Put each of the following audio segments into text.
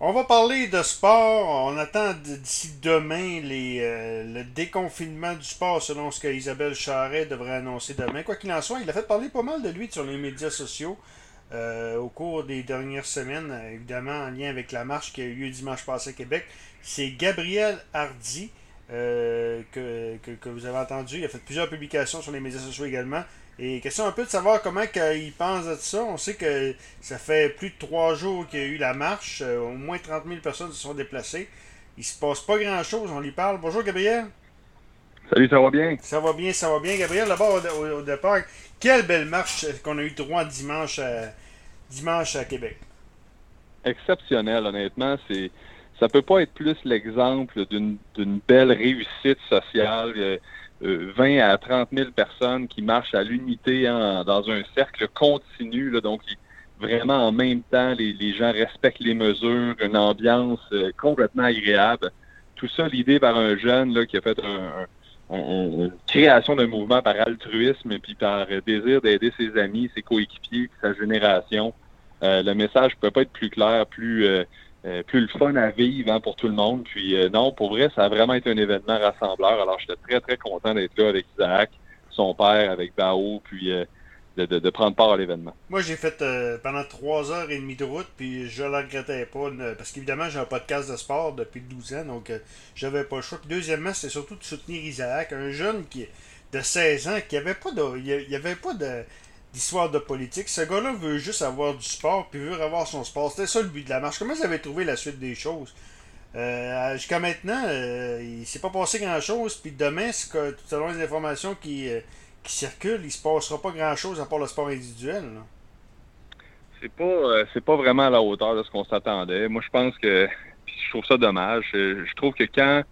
On va parler de sport. On attend d'ici demain euh, le déconfinement du sport selon ce qu'Isabelle Charret devrait annoncer demain. Quoi qu'il en soit, il a fait parler pas mal de lui sur les médias sociaux euh, au cours des dernières semaines, évidemment en lien avec la marche qui a eu lieu dimanche passé à Québec. C'est Gabriel Hardy. Euh, que, vous avez entendu. Il a fait plusieurs publications sur les médias sociaux également. Et question un peu de savoir comment il pense de ça. On sait que ça fait plus de trois jours qu'il y a eu la marche. Euh, au moins 30 000 personnes se sont déplacées. Il se passe pas grand-chose. On lui parle. Bonjour, Gabriel. Salut, ça va bien? Ça va bien, ça va bien. Gabriel, d'abord, au, départ, quelle belle marche qu'on a eu droit dimanche à, dimanche à Québec. Exceptionnel, honnêtement. C'est ça peut pas être plus l'exemple d'une belle réussite sociale. Euh, 20 euh, à 30 000 personnes qui marchent à l'unité dans un cercle continu. Donc, vraiment en même temps, les, gens respectent les mesures, une ambiance euh, complètement agréable. Tout ça l'idée par un jeune qui a fait une création d'un mouvement par altruisme et puis par désir d'aider ses amis, ses coéquipiers, sa génération. Euh, le message ne peut pas être plus clair, plus euh, plus le fun à vivre hein, pour tout le monde. Puis euh, non, pour vrai, ça a vraiment été un événement rassembleur. Alors j'étais très, très content d'être là avec Isaac, son père, avec Bao, puis euh, de, prendre part à l'événement. Moi, j'ai fait pendant trois heures et demie de route, puis je ne regrettais pas, parce qu'évidemment, j'ai un podcast de sport depuis 12 ans, donc j'avais pas le choix. Deuxièmement, c'était surtout de soutenir Isaac, un jeune qui de 16 ans, qui avait pas de. Il avait pas de d'histoire de politique. Ce gars-là veut juste avoir du sport, puis veut avoir son sport. C'était ça le but de la marche. Comment vous avez trouvé la suite des choses? Euh, jusqu'à maintenant, euh, il s'est pas passé grand-chose, puis demain, que, selon les informations qui, euh, qui circulent, il se passera pas grand-chose à part le sport individuel. C'est pas, c'est pas vraiment à la hauteur de ce qu'on s'attendait. Moi, je pense que je trouve ça dommage. Je trouve que quand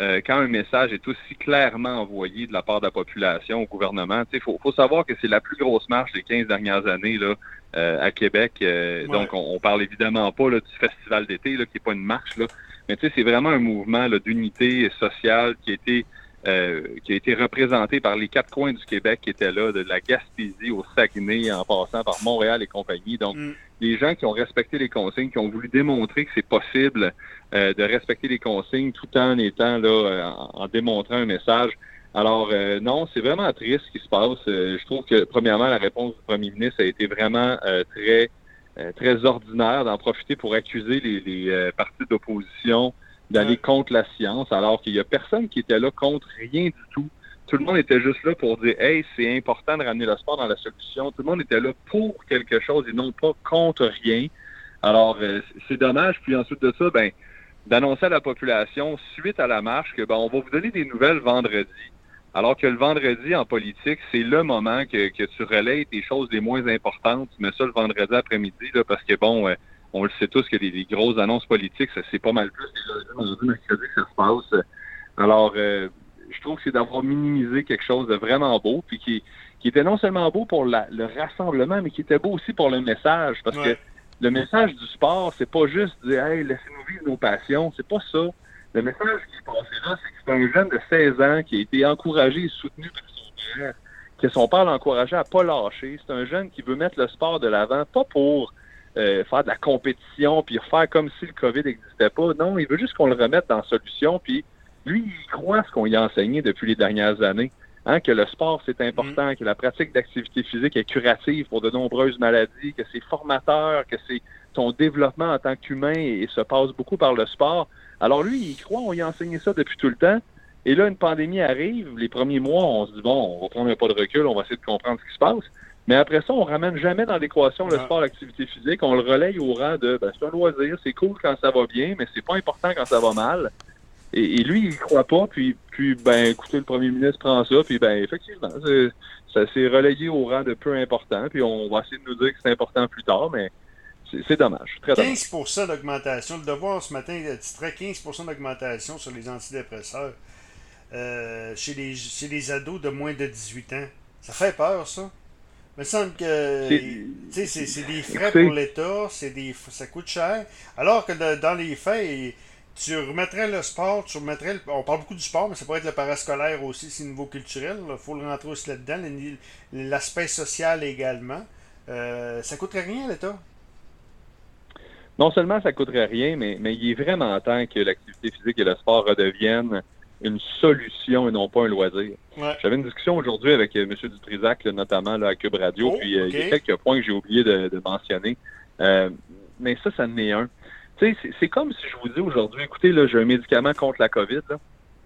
euh, quand un message est aussi clairement envoyé de la part de la population au gouvernement, il faut, faut, savoir que c'est la plus grosse marche des 15 dernières années là, euh, à Québec. Euh, donc, on, on, parle évidemment pas là, du festival d'été, qui n'est pas une marche, là, mais c'est vraiment un mouvement d'unité sociale qui a été qui a été représenté par les quatre coins du Québec qui étaient là, de la Gaspésie au Saguenay, en passant par Montréal et compagnie. Donc, mm. les gens qui ont respecté les consignes, qui ont voulu démontrer que c'est possible euh, de respecter les consignes tout en étant là, euh, en, démontrant un message. Alors euh, non, c'est vraiment triste ce qui se passe. je trouve que premièrement, la réponse du premier ministre a été vraiment très très ordinaire d'en profiter pour accuser les, les partis d'opposition d'aller contre la science, alors qu'il y a personne qui était là contre rien du tout. Tout le monde était juste là pour dire Hey, c'est important de ramener le sport dans la solution. Tout le monde était là pour quelque chose et non pas contre rien. Alors, c'est dommage. Puis ensuite de ça, ben, d'annoncer à la population, suite à la marche, que ben, on va vous donner des nouvelles vendredi. Alors que le vendredi, en politique, c'est le moment que, que tu relayes tes choses les moins importantes. Tu mets ça le vendredi après-midi, là, parce que bon, euh, on le sait tous que les, grosses annonces politiques, ça c'est pas mal plus mercredi que ça se passe. Alors, euh, je trouve que c'est d'avoir minimisé quelque chose de vraiment beau, puis qui, qui était non seulement beau pour la, le rassemblement, mais qui était beau aussi pour le message, parce que le message du sport, c'est pas juste dire Hey, laissez-nous vivre nos passions. C'est pas ça. Le message qui est passé là, c'est que c'est un jeune de 16 ans qui a été encouragé et soutenu par son père, que son père l'a encouragé à pas lâcher. C'est un jeune qui veut mettre le sport de l'avant, pas pour euh, faire de la compétition puis faire comme si le COVID n'existait pas. Non, il veut juste qu'on le remette dans la solution. Puis lui, il croit ce qu'on lui a enseigné depuis les dernières années. Hein, que le sport, c'est important, mm. que la pratique d'activité physique est curative pour de nombreuses maladies, que c'est formateur, que c'est ton développement en tant qu'humain et, se passe beaucoup par le sport. Alors lui, il croit, on lui a enseigné ça depuis tout le temps. Et là, une pandémie arrive, les premiers mois, on se dit, bon, on va prendre un pas de recul, on va essayer de comprendre ce qui se passe. Mais après ça, on ramène jamais dans l'équation le sport, l'activité physique. On le relaye au rang de, ben, c'est un loisir, c'est cool quand ça va bien, mais c'est pas important quand ça va mal. Et, lui, il croit pas, puis, puis ben, écoutez, le premier ministre prend ça, puis ben, effectivement, ça s'est relayé au rang de peu important, puis on va essayer de nous dire que c'est important plus tard, mais c'est dommage. Très 15 d'augmentation. Le devoir ce matin titrait 15% d'augmentation sur les antidépresseurs euh, chez, les, chez les ados de moins de 18 ans. Ça fait peur, ça? Il me semble que c'est des frais pour l'État, ça coûte cher. Alors que dans les faits, tu remettrais le sport, tu remettrais. on parle beaucoup du sport, mais ça pourrait être le parascolaire aussi, c'est niveau culturel. Il faut le rentrer aussi là-dedans. L'aspect social également. Euh, ça coûterait rien à l'État? non seulement ça coûterait rien, mais, mais il est vraiment temps que l'activité physique et le sport redeviennent une solution et non pas un loisir. J'avais une discussion aujourd'hui avec euh, M. Dutrisac, notamment là, à Cube Radio, oh, puis euh, il y a quelques points que j'ai oublié de, mentionner. Euh, mais ça, ça en est un. C'est comme si je vous dis aujourd'hui, écoutez, là, j'ai un médicament contre la COVID,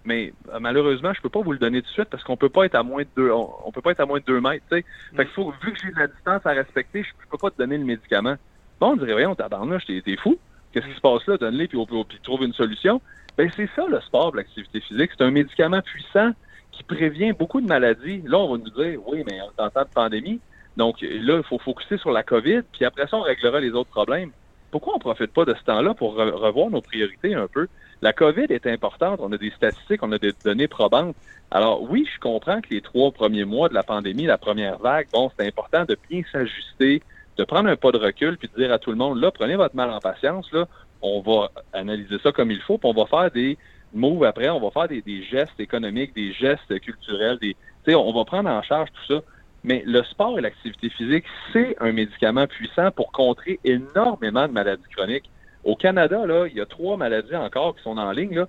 mais malheureusement, je peux pas vous le donner tout de suite parce qu'on peut pas être à moins de deux, on, peut pas être à moins de deux mètres. Fait que faut, vu que j'ai de la distance à respecter, je, peux pas te donner le médicament. Bon, on dirait, voyons, tabarnouche, t'es fou. Qu'est-ce qui se passe là? Donne-les, puis, puis trouve une solution. Ben, c'est ça le sport, l'activité physique. C'est un médicament puissant qui prévient beaucoup de maladies. Là, on va nous dire, oui, mais on est en temps de pandémie. Donc là, il faut focuser sur la COVID, puis après ça, on réglera les autres problèmes. Pourquoi on ne profite pas de ce temps-là pour revoir nos priorités un peu? La COVID est importante, on a des statistiques, on a des données probantes. Alors oui, je comprends que les trois premiers mois de la pandémie, la première vague, bon, c'est important de bien s'ajuster, de prendre un pas de recul, puis de dire à tout le monde, là, prenez votre mal en patience, là, on va analyser ça comme il faut, puis on va faire des moves après, on va faire des, gestes économiques, des gestes culturels, des, on va prendre en charge tout ça. Mais le sport et l'activité physique, c'est un médicament puissant pour contrer énormément de maladies chroniques. Au Canada, là, il y a trois maladies encore qui sont en ligne. Là.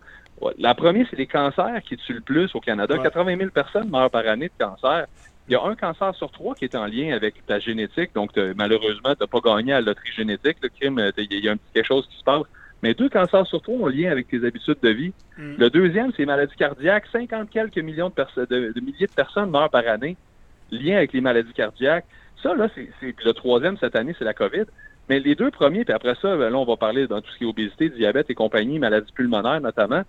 La première, c'est les cancers qui tuent le plus au Canada. 80 000 personnes meurent par année de cancer. Il y a un cancer sur trois qui est en lien avec ta génétique. Donc, malheureusement, tu n'as pas gagné à la loterie génétique. Le crime, euh, il y a un petit quelque chose qui se passe. Mais deux cancers sur trois ont lien avec tes habitudes de vie. Mm. Le deuxième, c'est les maladies cardiaques. 50 quelques millions de, de, milliers de personnes meurent par année, lien avec les maladies cardiaques. Ça, là, c'est le troisième cette année, c'est la COVID. Mais les deux premiers, puis après ça, ben, là, on va parler dans tout ce qui est obésité, diabète et compagnie, maladies pulmonaires notamment.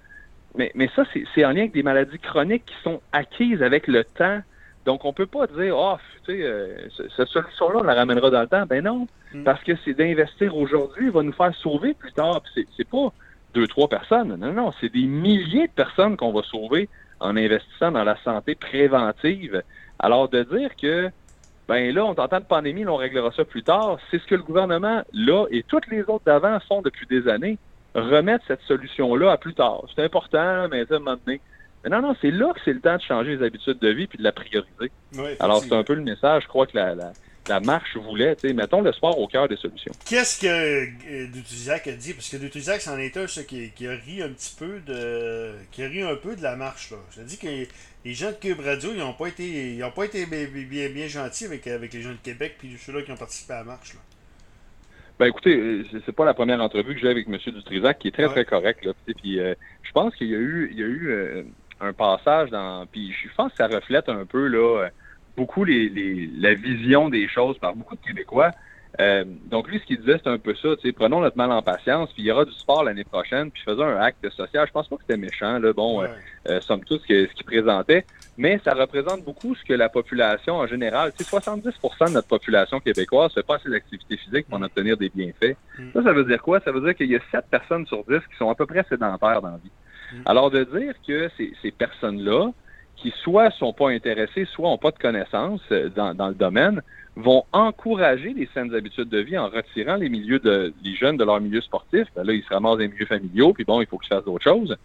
Mais, mais ça, c'est en lien avec des maladies chroniques qui sont acquises avec le temps donc, on peut pas dire, oh, tu sais, euh, cette solution-là, on la ramènera dans le temps. Ben non, mm. parce que c'est d'investir aujourd'hui, va nous faire sauver plus tard. C'est, c'est pas deux, trois personnes. Non, non, c'est des milliers de personnes qu'on va sauver en investissant dans la santé préventive. Alors, de dire que, ben là, on t'entend de pandémie, là, on réglera ça plus tard, c'est ce que le gouvernement, là, et toutes les autres d'avant font depuis des années, remettre cette solution-là à plus tard. C'est important, mais à un moment donné, non, non, c'est là que c'est le temps de changer les habitudes de vie puis de la prioriser. Alors, c'est un peu le message. Je crois que la, la, marche voulait, mettons le sport au cœur des solutions. Qu'est-ce que euh, Dutrisac a dit? Parce que Dutrisac, c'en est un qui, qui, a ri un petit peu de. qui a ri un peu de la marche, là. Je dit que les gens de Cube Radio, ils n'ont pas été. Ils ont pas été bien, bien, gentils avec, avec les gens de Québec puis ceux-là qui ont participé à la marche, là. Ben écoutez, euh, c'est pas la première entrevue que j'ai avec M. Dutrisac, qui est très, très correct. Là, puis euh, je pense qu'il y a eu, il y a eu un passage dans. Puis je pense que ça reflète un peu là, beaucoup les, les, la vision des choses par beaucoup de Québécois. Euh, donc lui, ce qu'il disait, c'est un peu ça, tu sais, prenons notre mal en patience, puis il y aura du sport l'année prochaine, puis faisons un acte social. Je pense pas que c'était méchant, là, bon, euh, euh, somme toute, ce qu'il présentait, mais ça représente beaucoup ce que la population en général, tu sais, 70% de notre population québécoise fait pas assez d'activité physique pour en obtenir des bienfaits. Mm. Ça, ça veut dire quoi? Ça veut dire qu'il y a 7 personnes sur 10 qui sont à peu près sédentaires dans la vie. Mm. Alors, de dire que ces, ces personnes-là, qui soit sont pas intéressés, soit ont pas de connaissances euh, dans, dans, le domaine, vont encourager les saines habitudes de vie en retirant les milieux de les jeunes de leur milieu sportif. Ben là, ils se ramassent des milieux familiaux, puis bon, il faut qu'ils fassent d'autres choses.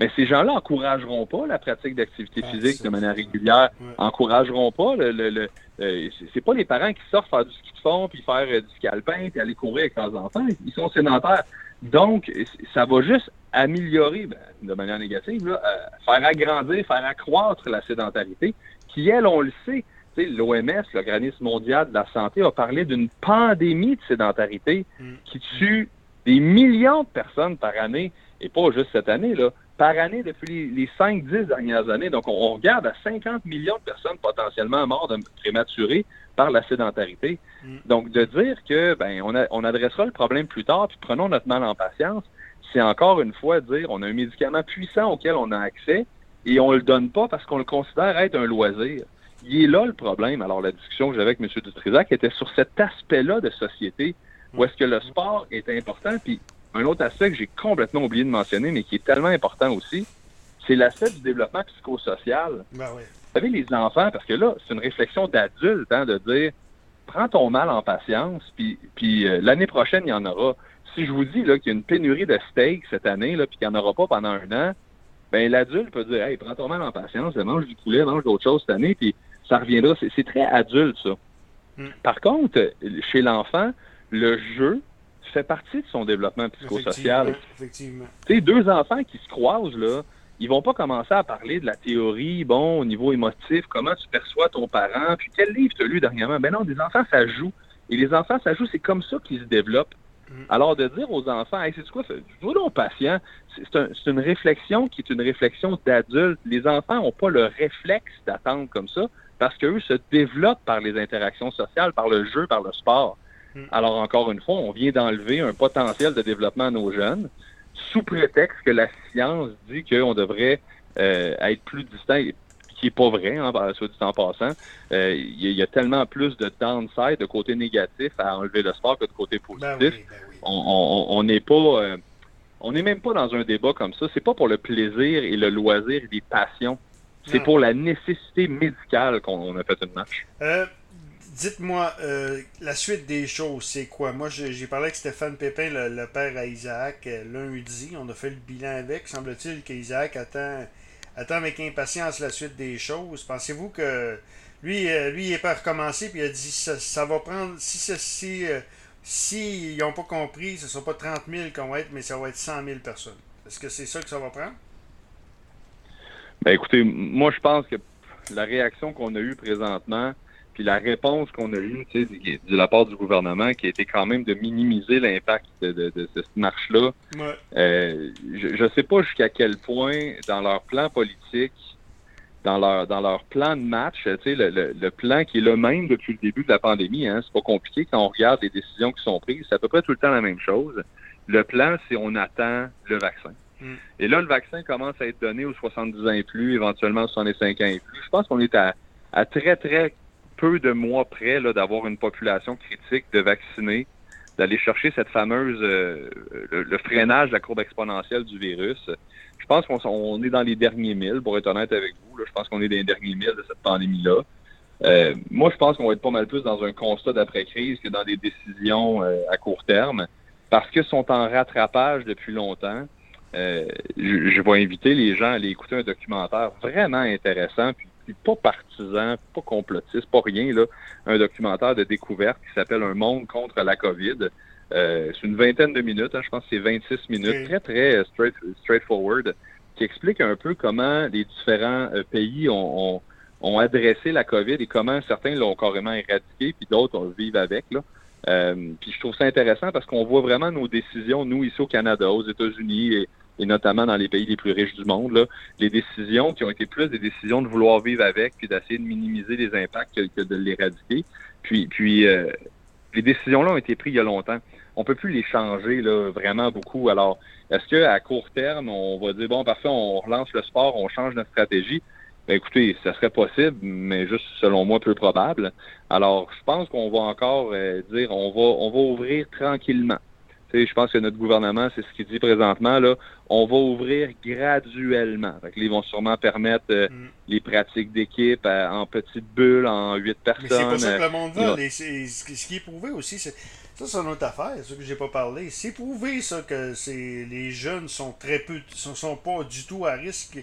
Mais ces gens-là encourageront pas la pratique d'activité ah, physique de manière régulière, encourageront pas le, le, le euh, c'est pas les parents qui sortent faire du ski de fond puis faire euh, du ski alpin puis aller courir avec leurs enfants, ils sont sédentaires. Donc, ça va juste améliorer, ben, de manière négative, là, euh, faire agrandir, faire accroître la sédentarité, qui, elle, on le sait, l'OMS, l'Organisme mondial de la santé, a parlé d'une pandémie de sédentarité mm. qui tue des millions de personnes par année, et pas juste cette année, là, par année depuis les, 5-10 dernières années. Donc, on, regarde à 50 millions de personnes potentiellement mortes prématurées par la sédentarité. Mm. Donc, de dire que ben on, on adressera le problème plus tard, puis prenons notre mal en patience, c'est encore une fois dire on a un médicament puissant auquel on a accès et on le donne pas parce qu'on le considère être un loisir. Il est là le problème. Alors, la discussion que j'avais avec M. Dutrisac était sur cet aspect-là de société où est-ce que le sport est important. Puis, un autre aspect que j'ai complètement oublié de mentionner, mais qui est tellement important aussi, c'est l'aspect du développement psychosocial. Ben oui. Vous savez, les enfants, parce que là, c'est une réflexion d'adulte, hein, de dire prends ton mal en patience, puis, puis euh, l'année prochaine, il y en aura si je vous dis là, qu'il y a une pénurie de steak cette année, là, puis qu'il n'y en aura pas pendant un an, ben l'adulte peut dire Hey, prends ton mal en patience, mange du poulet, mange d'autres choses cette année, puis ça reviendra. C'est très adulte, ça. Hmm. Par contre, chez l'enfant, le jeu, fait partie de son développement psychosocial. Effectivement. Tu sais, deux enfants qui se croisent, là, ils vont pas commencer à parler de la théorie, bon, au niveau émotif, comment tu perçois ton parent, puis quel livre tu as lu dernièrement. Ben non, des enfants, ça joue. Et les enfants, ça joue, c'est comme ça qu'ils se développent. Mm. Alors, de dire aux enfants, hey, c'est quoi, je donc patient, c'est une réflexion qui est une réflexion d'adulte. Les enfants n'ont pas le réflexe d'attendre comme ça parce qu'eux se développent par les interactions sociales, par le jeu, par le sport. Mm. Alors, encore une fois, on vient d'enlever un potentiel de développement à nos jeunes sous prétexte que la science dit qu'on devrait euh, être plus distinct, qui n'est pas vrai, hein, soit dit en passant. Euh, il y, a tellement plus de downside, de côté négatif à enlever le sport que de côté ben positif. Ben on n'est pas... Euh, on n'est même pas dans un débat comme ça. C'est pas pour le plaisir et le loisir et les passions. C'est pour la nécessité médicale qu'on a fait une marche. Dites-moi, euh, la suite des choses, c'est quoi? Moi, j'ai parlé avec Stéphane Pépin, le, père à Isaac, euh, lundi. On a fait le bilan avec. Semble-t-il qu'Isaac attend, avec impatience la suite des choses. Pensez-vous que lui, euh, lui, il n'est pas recommencé, puis il a dit ça, va prendre. Si ceci. si ils n'ont pas compris, ce ne sera pas 30 000 qu'on va être, mais ça va être 100 000 personnes. Est-ce que c'est ça que ça va prendre? Ben écoutez, moi je pense que la réaction qu'on a eue présentement, puis la réponse qu'on a eue de la part du gouvernement, qui a été quand même de minimiser l'impact de, cette marche-là, euh, je ne sais pas jusqu'à quel point, dans leur plan politique, dans leur dans leur plan de match, le, le, plan qui est le même depuis le début de la pandémie, hein, c'est pas compliqué quand on regarde les décisions qui sont prises, c'est à peu près tout le temps la même chose. Le plan, c'est on attend le vaccin. Mm. Et là, le vaccin commence à être donné aux 70 ans et plus, éventuellement aux 65 ans et plus. Je pense qu'on est à, à très, très peu de mois près d'avoir une population critique de vacciner, d'aller chercher cette fameuse euh, le, freinage de la courbe exponentielle du virus. Je pense qu'on est dans les derniers milles, pour être honnête avec vous. je pense qu'on est dans les derniers milles de cette pandémie-là. Euh, moi, je pense qu'on va être pas mal plus dans un constat d'après-crise que dans des décisions euh, à court terme, parce qu'ils sont en rattrapage depuis longtemps. je, vais inviter les gens à aller écouter un documentaire vraiment intéressant, pas partisan, pas complotiste, pas rien, là, un documentaire de découverte qui s'appelle Un monde contre la COVID. Euh, c'est une vingtaine de minutes, hein, je pense que c'est 26 minutes, très, très straight, straightforward, qui explique un peu comment les différents euh, pays ont, ont, adressé la COVID et comment certains l'ont carrément éradiqué, puis d'autres vivent avec. Là. Euh, puis je trouve ça intéressant parce qu'on voit vraiment nos décisions, nous, ici au Canada, aux États-Unis et et notamment dans les pays les plus riches du monde, là, les décisions qui ont été plus des décisions de vouloir vivre avec, puis d'essayer de minimiser les impacts que, de l'éradiquer. Puis, puis euh, les décisions-là ont été prises il y a longtemps. On peut plus les changer là, vraiment beaucoup. Alors, est-ce qu'à court terme, on va dire bon, parfait, on relance le sport, on change notre stratégie? Ben, écoutez, ça serait possible, mais juste selon moi peu probable. Alors, je pense qu'on va encore euh, dire on va on va ouvrir tranquillement je pense que notre gouvernement, c'est ce qu'il dit présentement, là, on va ouvrir graduellement. ils vont sûrement permettre euh, mm. les pratiques d'équipe euh, en petites bulles, en huit personnes. Mais c'est pas ça que le monde veut. ce qui est prouvé aussi, c'est ça, c'est une autre affaire, ça que j'ai pas parlé. C'est prouvé, ça, que c'est les jeunes sont très peu, sont, sont pas du tout à risque.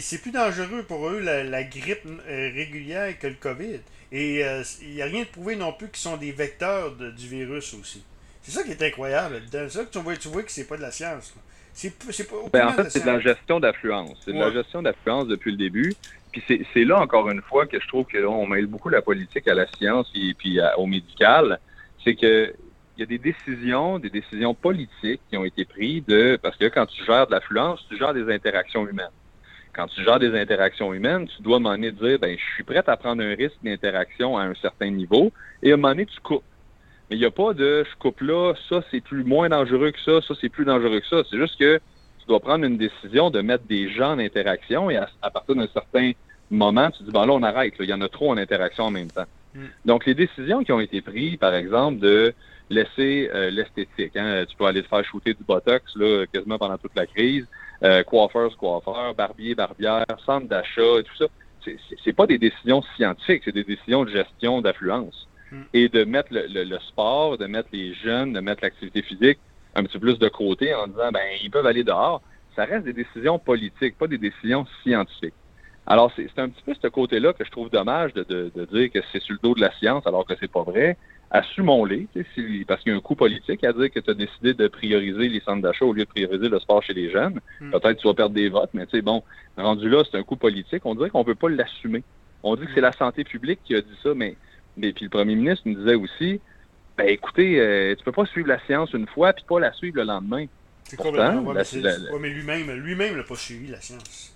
C'est plus dangereux pour eux la, grippe euh, régulière que le COVID. Et il n'y a rien de prouvé non plus qu'ils sont des vecteurs du virus aussi. C'est ça qui est incroyable. C'est ça que tu vois, tu vois que c'est pas de la science. C'est pas ben, En fait, c'est de la gestion d'affluence. C'est de la gestion d'affluence depuis le début. Puis c'est là, encore une fois, que je trouve qu'on mêle beaucoup la politique à la science et puis au médical. C'est que il y a des décisions, des décisions politiques qui ont été prises de parce que quand tu gères de l'affluence, tu gères des interactions humaines. Quand tu gères des interactions humaines, tu dois à un moment donné dire ben je suis prêt à prendre un risque d'interaction à un certain niveau et à un moment donné tu coupes. Mais il n'y a pas de je coupe là, ça c'est plus moins dangereux que ça, ça c'est plus dangereux que ça. C'est juste que tu dois prendre une décision de mettre des gens en interaction et à, partir d'un certain moment, tu dis bon là on arrête, il y en a trop en interaction en même temps. Hmm. Donc les décisions qui ont été prises, par exemple, de laisser euh, l'esthétique, hein, tu peux aller te faire shooter du botox là, quasiment pendant toute la crise, euh, coiffeurs, coiffeurs, barbier, barbière, centre d'achat et tout ça. C'est pas des décisions scientifiques, c'est des décisions de gestion d'affluence. Mm. et de mettre le, sport, de mettre les jeunes, de mettre l'activité physique un petit peu plus de côté en disant ben ils peuvent aller dehors. Ça reste des décisions politiques, pas des décisions scientifiques. Alors, c'est un petit peu ce côté-là que je trouve dommage de, dire que c'est sur le dos de la science alors que c'est pas vrai. assumons-les, parce qu'il y a un coût politique à dire que tu as décidé de prioriser les centres d'achat au lieu de prioriser le sport chez les jeunes. Hmm. Peut-être que tu vas perdre des votes, mais tu sais, bon, rendu là, c'est un coût politique. On dirait qu'on ne peut pas l'assumer. On dit que c'est la santé publique qui a dit ça, mais, mais puis le premier ministre nous disait aussi, ben écoutez, euh, tu peux pas suivre la science une fois puis pas la suivre le lendemain. C'est complètement. mais, lui-même, lui-même n'a pas suivi la science.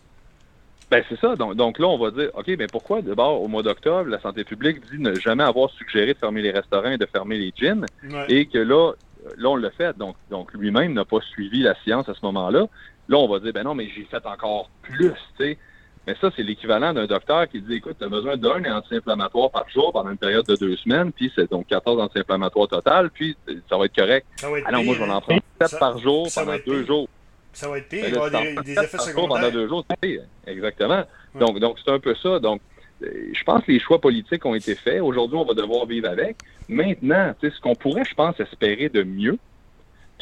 Ben c'est ça. Donc, donc, là, on va dire, OK, mais pourquoi d'abord, au mois d'octobre, la santé publique dit ne jamais avoir suggéré de fermer les restaurants et de fermer les gyms, et que là, là, on l'a fait. Donc, donc lui-même n'a pas suivi la science à ce moment-là. Là, on va dire, ben non, mais j'ai fait encore plus, tu sais. Mais ça, c'est l'équivalent d'un docteur qui dit, écoute, tu as besoin d'un anti-inflammatoire par jour pendant une période de deux semaines, puis c'est donc 14 anti-inflammatoires total, puis ça va être correct. Ça va être ah non, moi, je vais en prendre 7 par jour pendant deux jours. Ça va être pire, il va y avoir des, effets secondaires. Pendant deux jours, c'est Exactement. Donc, donc c'est un peu ça. Donc, euh, je pense que les choix politiques ont été faits. Aujourd'hui, on va devoir vivre avec. Maintenant, ce qu'on pourrait, je pense, espérer de mieux,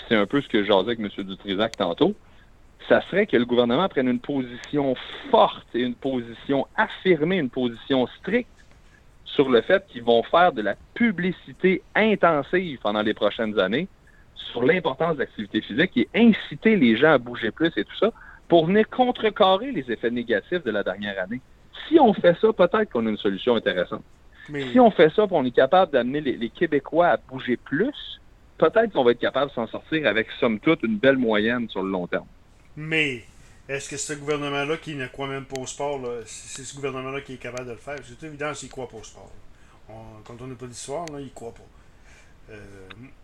c'est un peu ce que j'osais avec M. Dutrisac tantôt, ça serait que le gouvernement prenne une position forte et une position affirmée, une position stricte sur le fait qu'ils vont faire de la publicité intensive pendant les prochaines années sur l'importance de l'activité physique et inciter les gens à bouger plus et tout ça pour venir contrecarrer les effets négatifs de la dernière année. Si on fait ça, peut-être qu'on a une solution intéressante. Si on fait ça, on est capable d'amener les, Québécois à bouger plus, peut-être qu'on va être capable de s'en sortir avec, somme toute, une belle moyenne sur le long terme. Mais est-ce que ce gouvernement-là qui ne croit même pas au sport, c'est ce gouvernement-là qui est capable de le faire? C'est évident qu'il croit pas au sport. quand on n'a pas d'histoire, il ne croit pas. Euh,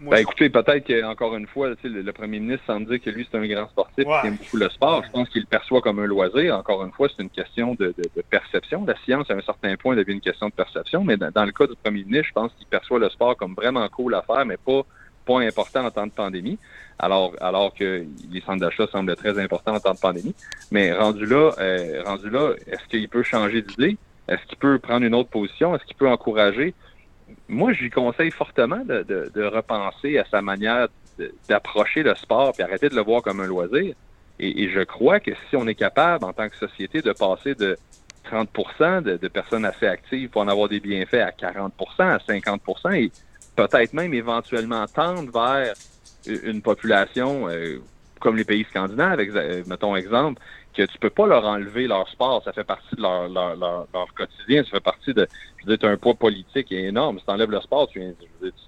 ben, écoutez, peut-être qu'encore une fois, le, le, premier ministre semble dire que lui, c'est un grand sportif qui aime beaucoup le sport. Je pense qu'il le perçoit comme un loisir. Encore une fois, c'est une question de, perception. La science, à un certain point, devient une question de perception. Mais dans, le cas du premier ministre, je pense qu'il perçoit le sport comme vraiment cool à faire, mais pas, pas important en temps de pandémie. Alors, alors que les centres d'achat semblent très importants en temps de pandémie. Mais rendu là, euh, rendu là, est-ce qu'il peut changer d'idée? Est-ce qu'il peut prendre une autre position? Est-ce qu'il peut encourager? moi, je lui conseille fortement de, repenser à sa manière d'approcher le sport et arrêter de le voir comme un loisir. Et, je crois que si on est capable, en tant que société, de passer de 30% de, personnes assez actives pour en avoir des bienfaits à 40% à 50 et peut-être même éventuellement tendre vers une population euh, comme les pays scandinaves, mettons exemple, que tu peux pas leur enlever leur sport, ça fait partie de leur, leur, leur, quotidien, ça fait partie de, je veux dire, un poids politique énorme. Si tu enlèves le sport, c'est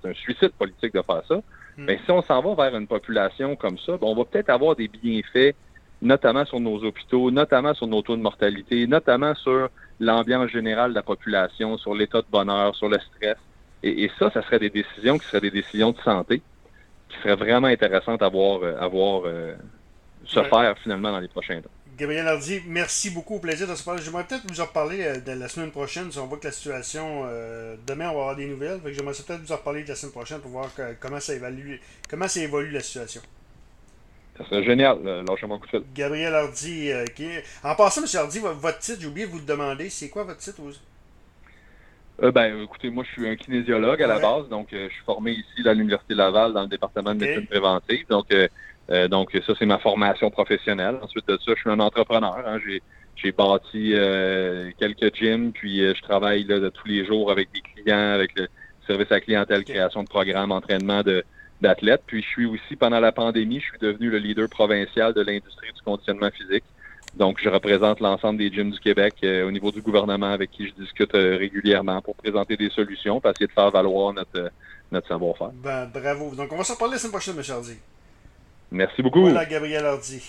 un suicide politique de faire ça. Hmm. Mais si on s'en va vers une population comme ça, ben, on va peut-être avoir des bienfaits, notamment sur nos hôpitaux, notamment sur nos taux de mortalité, notamment sur l'ambiance générale de la population, sur l'état de bonheur, sur le stress. Et, ça, ça serait des décisions qui seraient des décisions de santé qui seraient vraiment intéressantes à voir, euh, à voir euh, se faire finalement dans les prochains temps. Gabriel Hardy, merci beaucoup. Plaisir de se parler. J'aimerais peut-être vous en reparler euh, de la semaine prochaine si on voit que la situation. Euh, demain, on va avoir des nouvelles. j'aimerais peut-être vous en reparler de la semaine prochaine pour voir comment ça évalue, comment ça évolue la situation. Ça serait génial. Lâchez-moi coup de fil. Gabriel Hardy. Euh, qui... En passant, M. Hardy, votre titre, j'ai oublié de vous le demander. C'est quoi votre titre ben, écoutez, moi, je suis un kinésiologue à la base, donc je suis formé ici à l'Université Laval dans le département de médecine préventive. Donc, euh, donc, ça, c'est ma formation professionnelle. Ensuite de ça, je suis un entrepreneur. Hein. J'ai bâti euh, quelques gyms, puis euh, je travaille là, de tous les jours avec des clients, avec le service à clientèle, création de programmes, entraînement d'athlètes. Puis je suis aussi, pendant la pandémie, je suis devenu le leader provincial de l'industrie du conditionnement physique. Donc, je représente l'ensemble des gyms du Québec au niveau du gouvernement avec qui je discute régulièrement pour présenter des solutions, pour essayer de faire valoir notre, notre savoir-faire. Ben, bravo. Donc, on va s'en parler la semaine prochaine, M. Hardy. Merci beaucoup. Voilà Gabriel Hardy.